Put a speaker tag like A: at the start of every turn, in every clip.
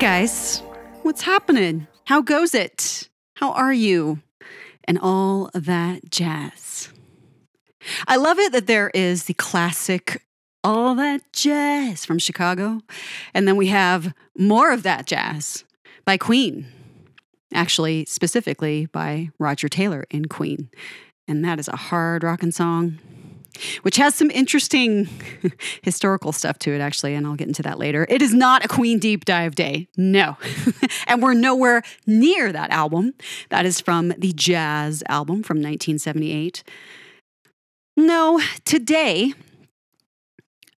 A: guys. What's happening? How goes it? How are you? And all that jazz. I love it that there is the classic All That Jazz from Chicago. And then we have more of that jazz by Queen, actually, specifically by Roger Taylor in Queen. And that is a hard rocking song which has some interesting historical stuff to it, actually, and I'll get into that later. It is not a Queen deep dive day, no. and we're nowhere near that album. That is from the Jazz album from 1978. No, today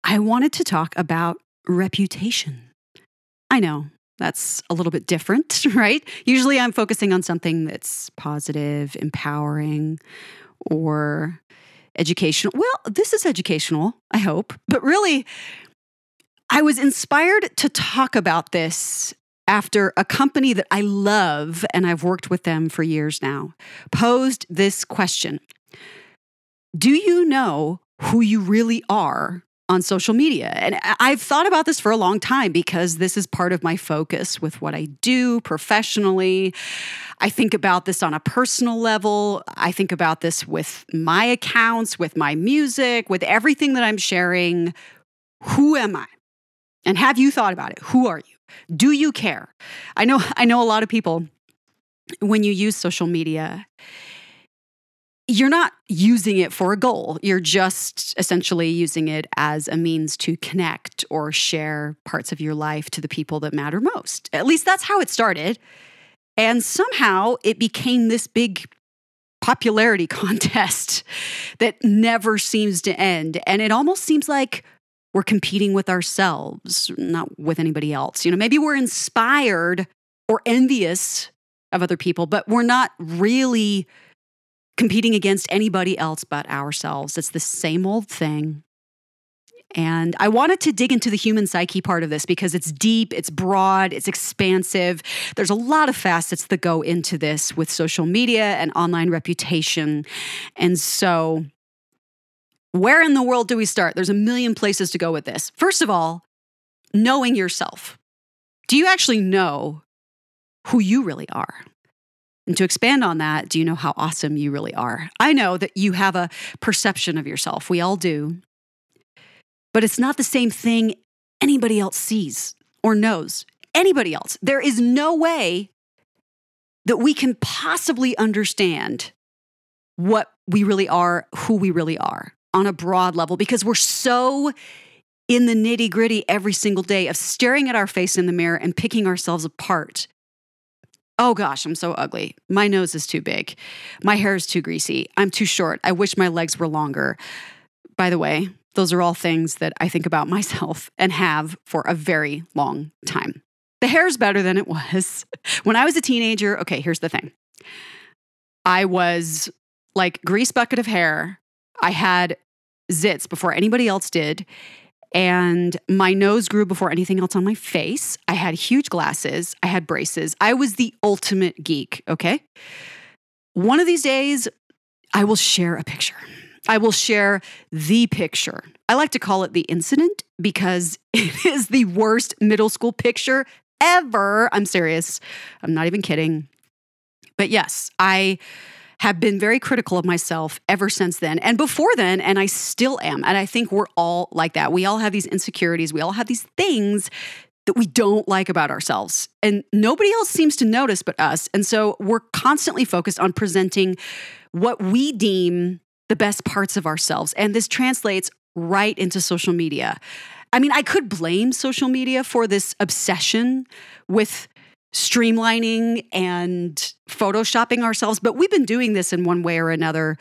A: I wanted to talk about reputation. I know that's a little bit different, right? Usually I'm focusing on something that's positive, empowering, or educational. Well, this is educational, I hope. But really, I was inspired to talk about this after a company that I love and I've worked with them for years now posed this question Do you know who you really are on social media. And I've thought about this for a long time because this is part of my focus with what I do professionally. I think about this on a personal level. I think about this with my accounts, with my music, with everything that I'm sharing. Who am I? And have you thought about it? Who are you? Do you care? I know I know a lot of people when you use social media you're not using it for a goal. You're just essentially using it as a means to connect or share parts of your life to the people that matter most. At least that's how it started. And somehow it became this big popularity contest that never seems to end. And it almost seems like we're competing with ourselves, not with anybody else. You know, maybe we're inspired or envious of other people, but we're not really competing against anybody else but ourselves. It's the same old thing. And I wanted to dig into the human psyche part of this because it's deep, it's broad, it's expansive. There's a lot of facets that go into this with social media and online reputation. And so, where in the world do we start? There's a million places to go with this. First of all, knowing yourself. Do you actually know who you really are? And to expand on that, do you know how awesome you really are? I know that you have a perception of yourself. We all do. But it's not the same thing anybody else sees or knows. Anybody else. There is no way that we can possibly understand what we really are, who we really are on a broad level, because we're so in the nitty gritty every single day of staring at our face in the mirror and picking ourselves apart Oh gosh, I'm so ugly. My nose is too big. My hair is too greasy. I'm too short. I wish my legs were longer. By the way, those are all things that I think about myself and have for a very long time. The hair is better than it was. When I was a teenager, okay, here's the thing I was like grease bucket of hair. I had zits before anybody else did and my nose grew before anything else on my face. I had huge glasses, I had braces. I was the ultimate geek, okay? One of these days, I will share a picture. I will share the picture. I like to call it the incident because it is the worst middle school picture ever. I'm serious. I'm not even kidding. But yes, I have been very critical of myself ever since then and before then, and I still am. And I think we're all like that. We all have these insecurities, we all have these things that we don't like about ourselves. And nobody else seems to notice but us. And so we're constantly focused on presenting what we deem the best parts of ourselves. And this translates right into social media. I mean, I could blame social media for this obsession with streamlining and photoshopping ourselves, but we've been doing this in one way or another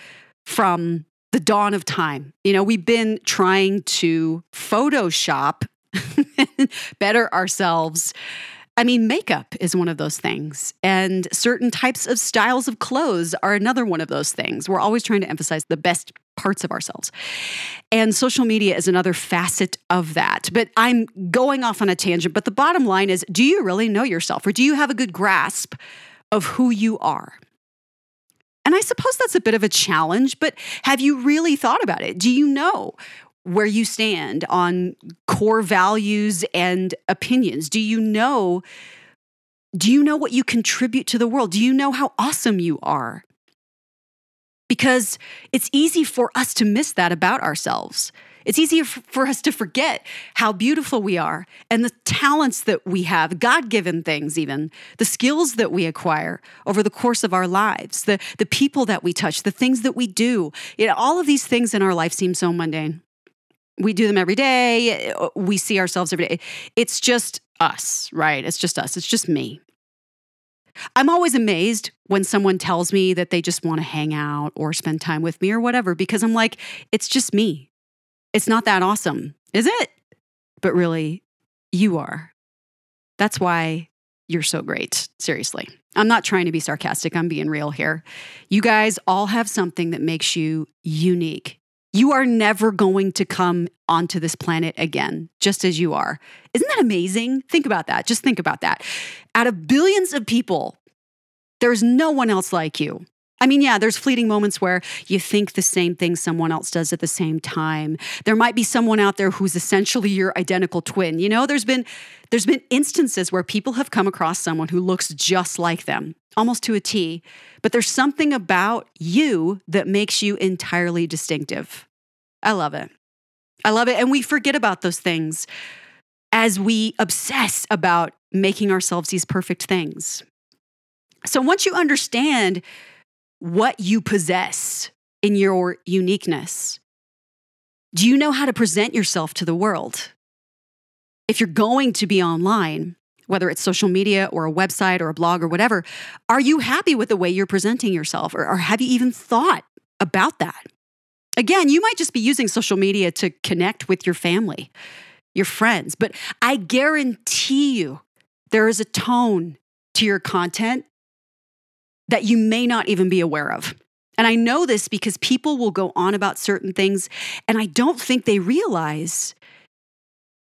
A: from the dawn of time. You know, we've been trying to Photoshop better ourselves I mean, makeup is one of those things, and certain types of styles of clothes are another one of those things. We're always trying to emphasize the best parts of ourselves. And social media is another facet of that. But I'm going off on a tangent. But the bottom line is do you really know yourself, or do you have a good grasp of who you are? And I suppose that's a bit of a challenge, but have you really thought about it? Do you know where you stand on core values and opinions? Do you know do you know what you contribute to the world? Do you know how awesome you are? Because it's easy for us to miss that about ourselves. It's easier for us to forget how beautiful we are and the talents that we have, God given things, even the skills that we acquire over the course of our lives, the, the people that we touch, the things that we do. You know, all of these things in our life seem so mundane. We do them every day. We see ourselves every day. It's just us, right? It's just us. It's just me. I'm always amazed when someone tells me that they just want to hang out or spend time with me or whatever, because I'm like, it's just me. It's not that awesome, is it? But really, you are. That's why you're so great. Seriously. I'm not trying to be sarcastic. I'm being real here. You guys all have something that makes you unique. You are never going to come onto this planet again, just as you are. Isn't that amazing? Think about that. Just think about that. Out of billions of people, there's no one else like you. I mean, yeah, there's fleeting moments where you think the same thing someone else does at the same time. There might be someone out there who's essentially your identical twin. You know, there's been there's been instances where people have come across someone who looks just like them, almost to a T, but there's something about you that makes you entirely distinctive. I love it. I love it and we forget about those things as we obsess about making ourselves these perfect things. So once you understand what you possess in your uniqueness? Do you know how to present yourself to the world? If you're going to be online, whether it's social media or a website or a blog or whatever, are you happy with the way you're presenting yourself? Or, or have you even thought about that? Again, you might just be using social media to connect with your family, your friends, but I guarantee you there is a tone to your content that you may not even be aware of. And I know this because people will go on about certain things, and I don't think they realize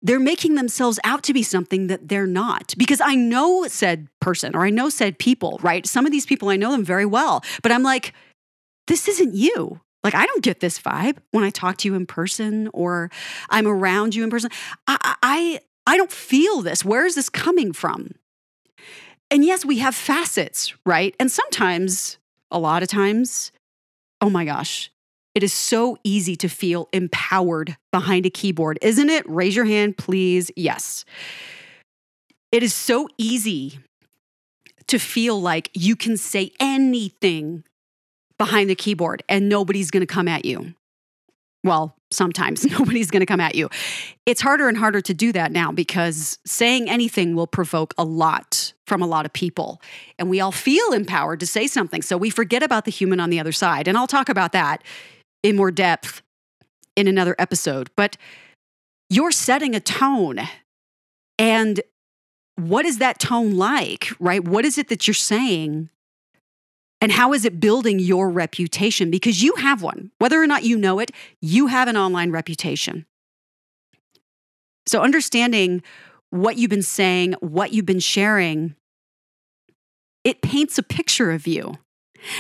A: they're making themselves out to be something that they're not. Because I know said person or I know said people, right? Some of these people, I know them very well, but I'm like, this isn't you. Like, I don't get this vibe when I talk to you in person or I'm around you in person. I, I, I don't feel this. Where is this coming from? And yes, we have facets, right? And sometimes, a lot of times, oh my gosh, it is so easy to feel empowered behind a keyboard, isn't it? Raise your hand, please. Yes. It is so easy to feel like you can say anything behind the keyboard and nobody's going to come at you. Well, sometimes nobody's going to come at you. It's harder and harder to do that now because saying anything will provoke a lot from a lot of people. And we all feel empowered to say something. So we forget about the human on the other side. And I'll talk about that in more depth in another episode. But you're setting a tone. And what is that tone like, right? What is it that you're saying and how is it building your reputation? Because you have one. Whether or not you know it, you have an online reputation. So, understanding what you've been saying, what you've been sharing, it paints a picture of you.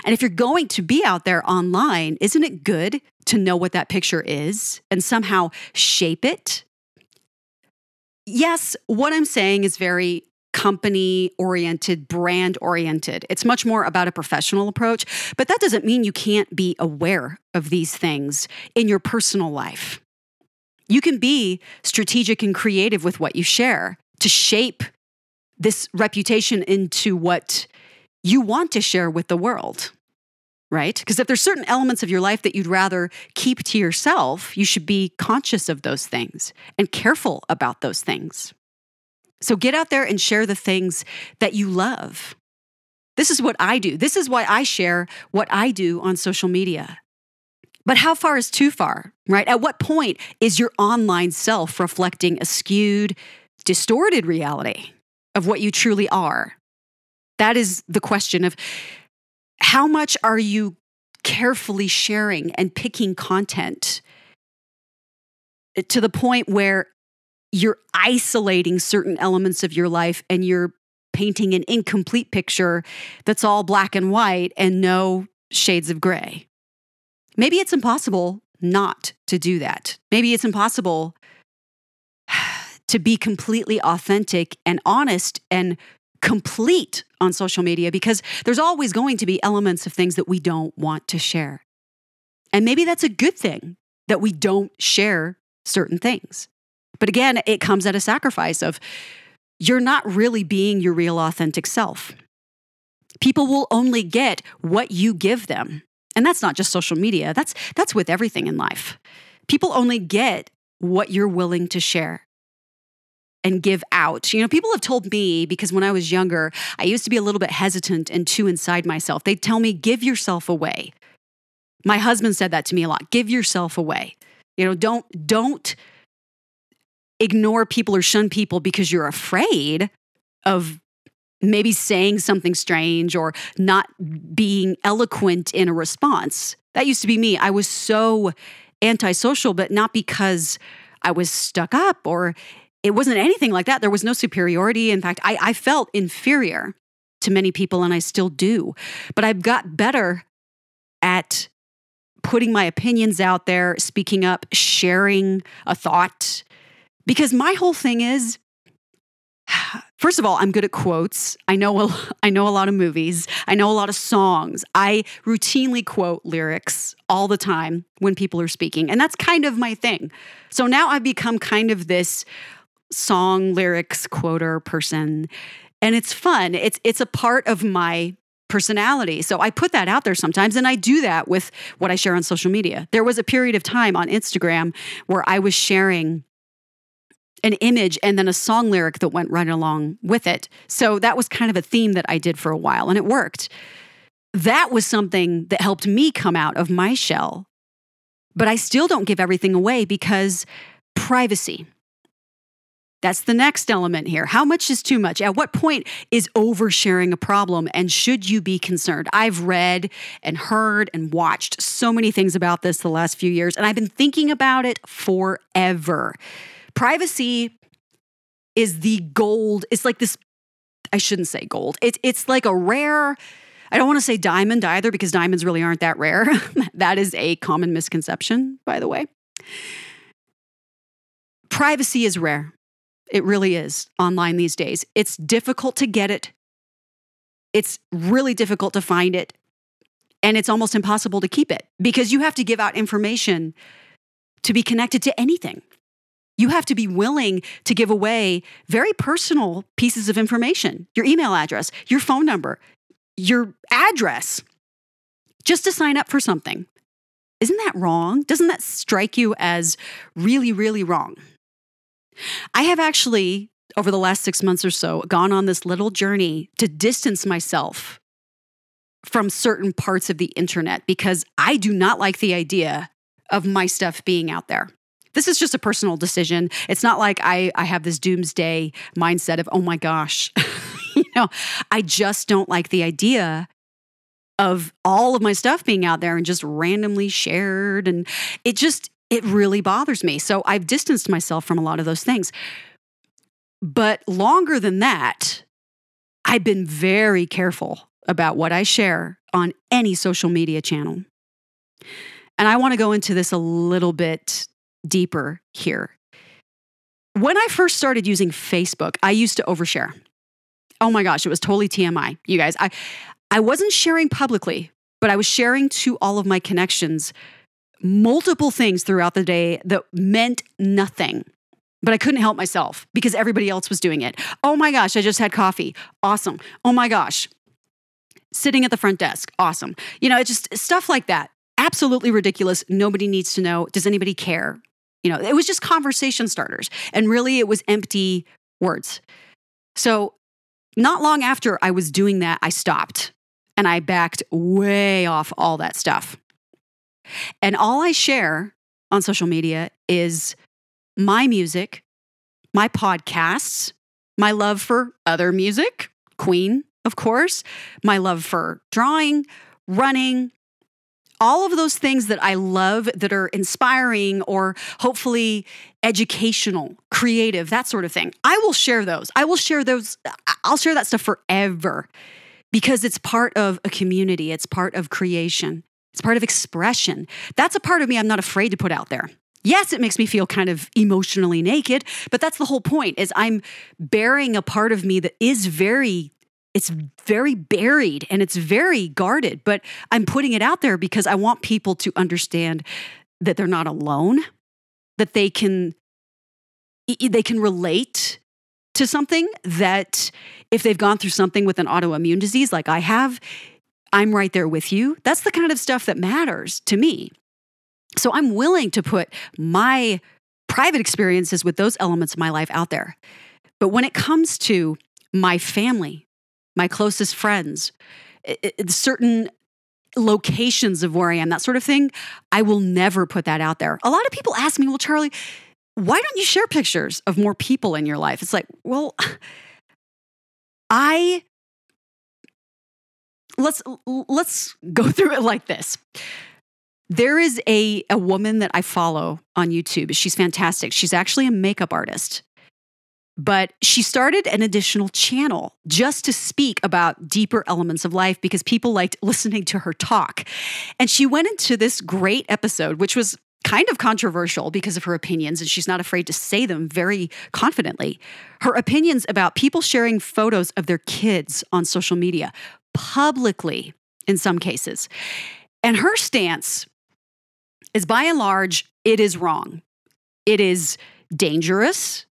A: And if you're going to be out there online, isn't it good to know what that picture is and somehow shape it? Yes, what I'm saying is very company oriented, brand oriented. It's much more about a professional approach, but that doesn't mean you can't be aware of these things in your personal life. You can be strategic and creative with what you share to shape this reputation into what you want to share with the world. Right? Because if there's certain elements of your life that you'd rather keep to yourself, you should be conscious of those things and careful about those things. So get out there and share the things that you love. This is what I do. This is why I share what I do on social media. But how far is too far, right? At what point is your online self reflecting a skewed, distorted reality of what you truly are? That is the question of how much are you carefully sharing and picking content to the point where you're isolating certain elements of your life and you're painting an incomplete picture that's all black and white and no shades of gray. Maybe it's impossible not to do that. Maybe it's impossible to be completely authentic and honest and complete on social media because there's always going to be elements of things that we don't want to share. And maybe that's a good thing that we don't share certain things. But again, it comes at a sacrifice of you're not really being your real authentic self. People will only get what you give them. And that's not just social media. That's that's with everything in life. People only get what you're willing to share and give out. You know, people have told me because when I was younger, I used to be a little bit hesitant and too inside myself. They'd tell me, give yourself away. My husband said that to me a lot. Give yourself away. You know, don't don't ignore people or shun people because you're afraid of maybe saying something strange or not being eloquent in a response. That used to be me. I was so antisocial, but not because I was stuck up or it wasn't anything like that. There was no superiority. In fact, I, I felt inferior to many people, and I still do. But I've got better at putting my opinions out there, speaking up, sharing a thought. Because my whole thing is First of all, I'm good at quotes. I know a, I know a lot of movies. I know a lot of songs. I routinely quote lyrics all the time when people are speaking, and that's kind of my thing. So now I've become kind of this song lyrics quoter person and it's fun it's it's a part of my personality so i put that out there sometimes and i do that with what i share on social media there was a period of time on instagram where i was sharing an image and then a song lyric that went right along with it so that was kind of a theme that i did for a while and it worked that was something that helped me come out of my shell but i still don't give everything away because privacy that's the next element here. How much is too much? At what point is oversharing a problem and should you be concerned? I've read and heard and watched so many things about this the last few years, and I've been thinking about it forever. Privacy is the gold. It's like this, I shouldn't say gold. It's it's like a rare, I don't want to say diamond either because diamonds really aren't that rare. that is a common misconception, by the way. Privacy is rare. It really is online these days. It's difficult to get it, it's really difficult to find it, and it's almost impossible to keep it because you have to give out information to be connected to anything. You have to be willing to give away very personal pieces of information your email address, your phone number, your address, just to sign up for something. Isn't that wrong? Doesn't that strike you as really, really wrong? I have actually, over the last six months or so, gone on this little journey to distance myself from certain parts of the internet because I do not like the idea of my stuff being out there. This is just a personal decision. It's not like I, I have this doomsday mindset of, oh my gosh, you know, I just don't like the idea of all of my stuff being out there and just randomly shared. And it just, it really bothers me. So I've distanced myself from a lot of those things. But longer than that, I've been very careful about what I share on any social media channel. And I want to go into this a little bit deeper here. When I first started using Facebook, I used to overshare. Oh my gosh, it was totally TMI. You guys, I I wasn't sharing publicly, but I was sharing to all of my connections multiple things throughout the day that meant nothing. But I couldn't help myself because everybody else was doing it. Oh my gosh, I just had coffee. Awesome. Oh my gosh, sitting at the front desk. Awesome. You know, it's just stuff like that. Absolutely ridiculous. Nobody needs to know. Does anybody care? You know, it was just conversation starters. And really, it was empty words. So, not long after I was doing that, I stopped and I backed way off all that stuff. And all I share on social media is my music, my podcasts, my love for other music, Queen, of course, my love for drawing, running, all of those things that I love that are inspiring or hopefully educational, creative, that sort of thing. I will share those. I will share those. I'll share that stuff forever because it's part of a community, it's part of creation. It's part of expression. That's a part of me I'm not afraid to put out there. Yes, it makes me feel kind of emotionally naked, but that's the whole point is I'm bearing a part of me that is very it's very buried and it's very guarded, but I'm putting it out there because I want people to understand that they're not alone, that they can they can relate to something that if they've gone through something with an autoimmune disease like I have, I'm right there with you. That's the kind of stuff that matters to me. So I'm willing to put my private experiences with those elements of my life out there. But when it comes to my family, my closest friends, certain locations of where I am, that sort of thing, I will never put that out there. A lot of people ask me, well, Charlie, why don't you share pictures of more people in your life? It's like, well, I let's let's go through it like this. There is a a woman that I follow on YouTube. She's fantastic. She's actually a makeup artist. But she started an additional channel just to speak about deeper elements of life because people liked listening to her talk. And she went into this great episode, which was kind of controversial because of her opinions, and she's not afraid to say them very confidently. Her opinions about people sharing photos of their kids on social media publicly, in some cases. And her stance is by and large, it is wrong. It is dangerous.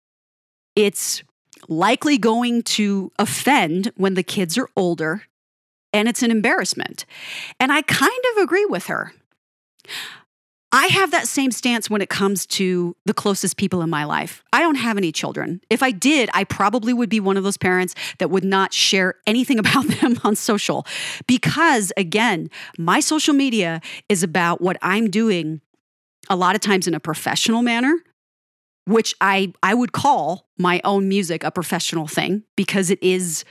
A: It's likely going to offend when the kids are older, and it's an embarrassment. And I kind of agree with her. I have that same stance when it comes to the closest people in my life. I don't have any children. If I did, I probably would be one of those parents that would not share anything about them on social. Because again, my social media is about what I'm doing a lot of times in a professional manner, which I, I would call my own music a professional thing because it is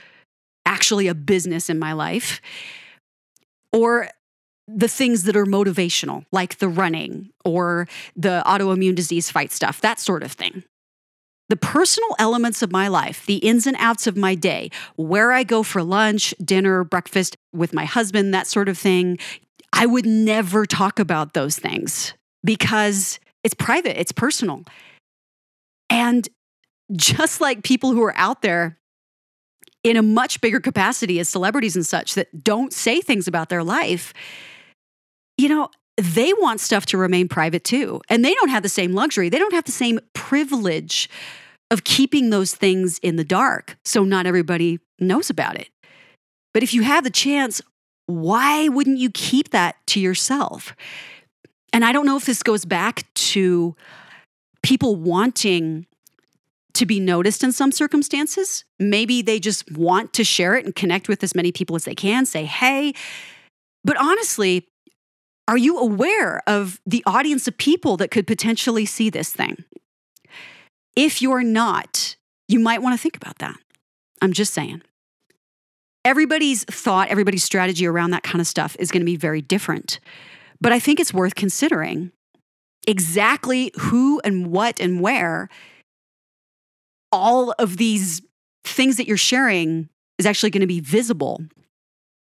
A: actually a business in my life. Or the things that are motivational, like the running or the autoimmune disease fight stuff, that sort of thing. The personal elements of my life, the ins and outs of my day, where I go for lunch, dinner, breakfast with my husband, that sort of thing, I would never talk about those things because it's private, it's personal. And just like people who are out there in a much bigger capacity as celebrities and such that don't say things about their life, you know, they want stuff to remain private too. And they don't have the same luxury. They don't have the same privilege of keeping those things in the dark. So not everybody knows about it. But if you have the chance, why wouldn't you keep that to yourself? And I don't know if this goes back to people wanting to be noticed in some circumstances. Maybe they just want to share it and connect with as many people as they can, say, hey. But honestly, are you aware of the audience of people that could potentially see this thing? If you're not, you might want to think about that. I'm just saying. Everybody's thought, everybody's strategy around that kind of stuff is going to be very different. But I think it's worth considering exactly who and what and where all of these things that you're sharing is actually going to be visible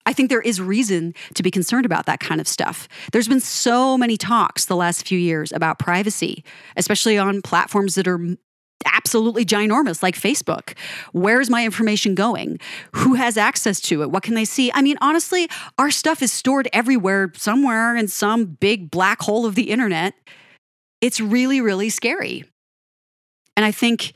A: I think there is reason to be concerned about that kind of stuff. There's been so many talks the last few years about privacy, especially on platforms that are absolutely ginormous like Facebook. Where's my information going? Who has access to it? What can they see? I mean, honestly, our stuff is stored everywhere, somewhere in some big black hole of the internet. It's really, really scary. And I think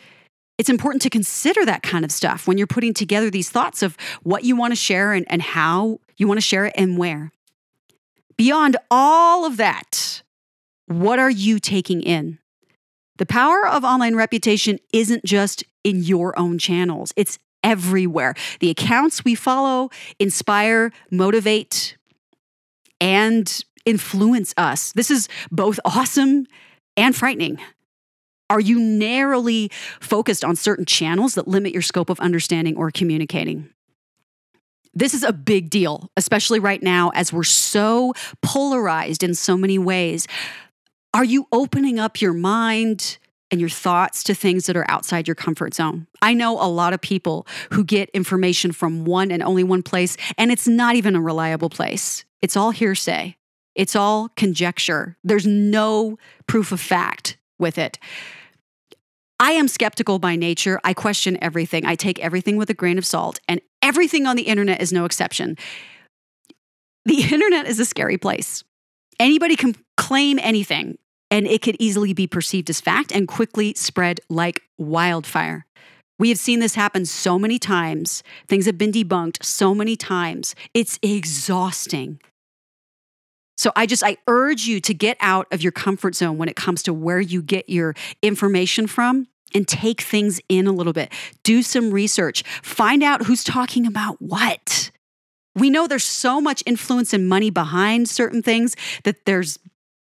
A: it's important to consider that kind of stuff when you're putting together these thoughts of what you want to share and, and how you want to share it and where. Beyond all of that, what are you taking in? The power of online reputation isn't just in your own channels, it's everywhere. The accounts we follow inspire, motivate, and influence us. This is both awesome and frightening. Are you narrowly focused on certain channels that limit your scope of understanding or communicating? This is a big deal, especially right now as we're so polarized in so many ways. Are you opening up your mind and your thoughts to things that are outside your comfort zone? I know a lot of people who get information from one and only one place, and it's not even a reliable place. It's all hearsay. It's all conjecture. There's no proof of fact with it. I am skeptical by nature. I question everything. I take everything with a grain of salt, and everything on the internet is no exception. The internet is a scary place. Anybody can claim anything, and it could easily be perceived as fact and quickly spread like wildfire. We have seen this happen so many times. Things have been debunked so many times. It's exhausting. So I just I urge you to get out of your comfort zone when it comes to where you get your information from and take things in a little bit. Do some research. Find out who's talking about what. We know there's so much influence and money behind certain things that there's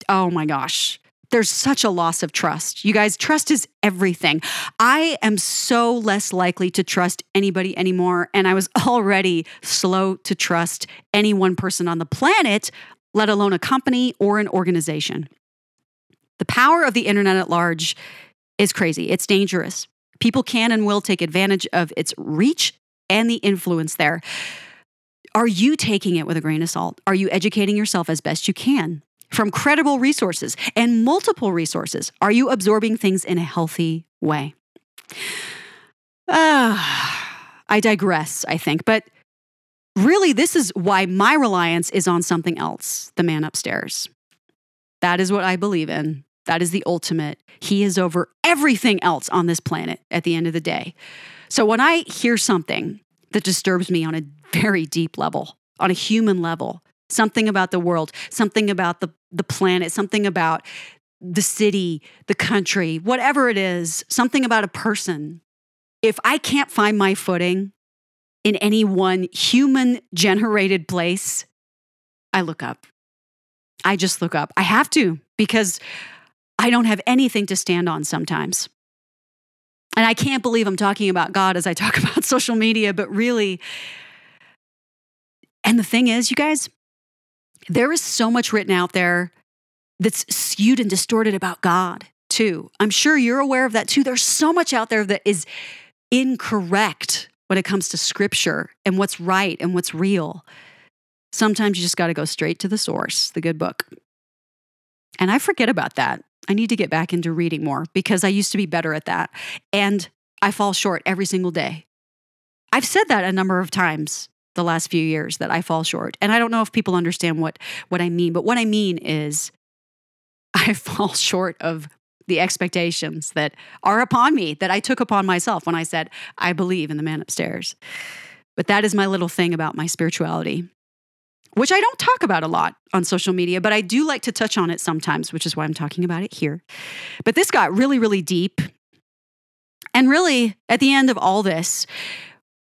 A: oh my gosh. There's such a loss of trust. You guys, trust is everything. I am so less likely to trust anybody anymore. And I was already slow to trust any one person on the planet let alone a company or an organization. The power of the internet at large is crazy. It's dangerous. People can and will take advantage of its reach and the influence there. Are you taking it with a grain of salt? Are you educating yourself as best you can from credible resources and multiple resources? Are you absorbing things in a healthy way? Ah, I digress, I think, but really, this is why my reliance is on something else the man upstairs. That is what I believe in. That is the ultimate. He is over everything else on this planet at the end of the day. So when I hear something that disturbs me on a very deep level, on a human level, something about the world, something about the, the planet, something about the city, the country, whatever it is, something about a person, if I can't find my footing, in any one human generated place, I look up. I just look up. I have to because I don't have anything to stand on sometimes. And I can't believe I'm talking about God as I talk about social media, but really, and the thing is, you guys, there is so much written out there that's skewed and distorted about God, too. I'm sure you're aware of that too. There's so much out there that is incorrect when it comes to scripture and what's right and what's real. Sometimes you just got to go straight to the source, the good book. And I forget about that. I need to get back into reading more because I used to be better at that. And I fall short every single day. I've said that a number of times the last few years that I fall short. And I don't know if people understand what, what I mean, but what I mean is I fall short of the expectations that are upon me that I took upon myself when I said, I believe in the man upstairs. But that is my little thing about my spirituality, which I don't talk about a lot on social media, but I do like to touch on it sometimes, which is why I'm talking about it here. But this got really, really deep. And really, at the end of all this,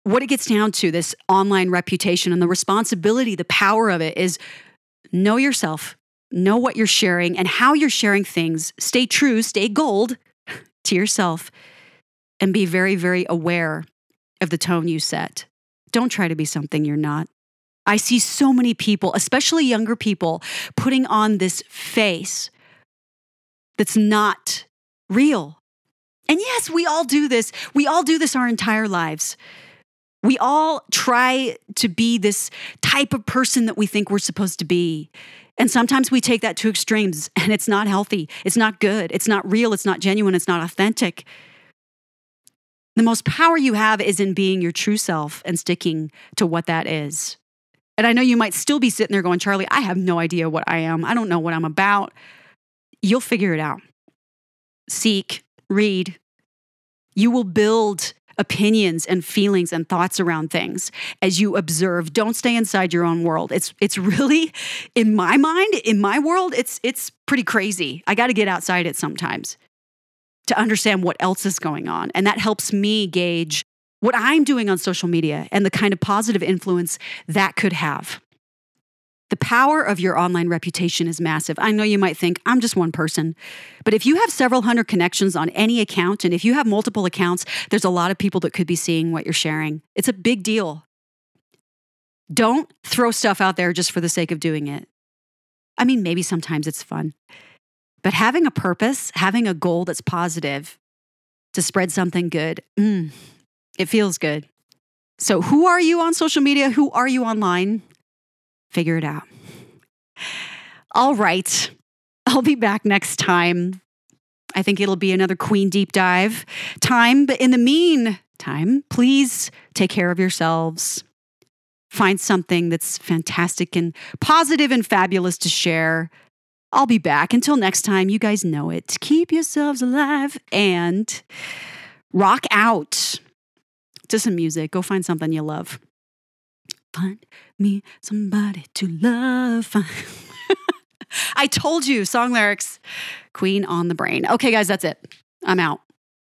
A: what it gets down to this online reputation and the responsibility, the power of it is know yourself, know what you're sharing and how you're sharing things. Stay true, stay gold to yourself, and be very, very aware of the tone you set. Don't try to be something you're not. I see so many people, especially younger people, putting on this face that's not real. And yes, we all do this. We all do this our entire lives. We all try to be this type of person that we think we're supposed to be. And sometimes we take that to extremes and it's not healthy. It's not good. It's not real. It's not genuine. It's not authentic. The most power you have is in being your true self and sticking to what that is. And I know you might still be sitting there going, Charlie, I have no idea what I am. I don't know what I'm about. You'll figure it out. Seek, read. You will build opinions and feelings and thoughts around things as you observe. Don't stay inside your own world. It's it's really in my mind in my world it's it's pretty crazy. I got to get outside it sometimes to understand what else is going on. And that helps me gauge what i'm doing on social media and the kind of positive influence that could have the power of your online reputation is massive. I know you might think, I'm just one person. But if you have several hundred connections on any account, and if you have multiple accounts, there's a lot of people that could be seeing what you're sharing. It's a big deal. Don't throw stuff out there just for the sake of doing it. I mean, maybe sometimes it's fun. But having a purpose, having a goal that's positive to spread something good, mm, it feels good. So, who are you on social media? Who are you online? Figure it out. All right. I'll be back next time. I think it'll be another Queen deep dive time. But in the meantime, please take care of yourselves. Find something that's fantastic and positive and fabulous to share. I'll be back. Until next time, you guys know it. Keep yourselves alive and rock out to some music. Go find something you love. Find me somebody to love. I told you, song lyrics, queen on the brain. Okay, guys, that's it. I'm out.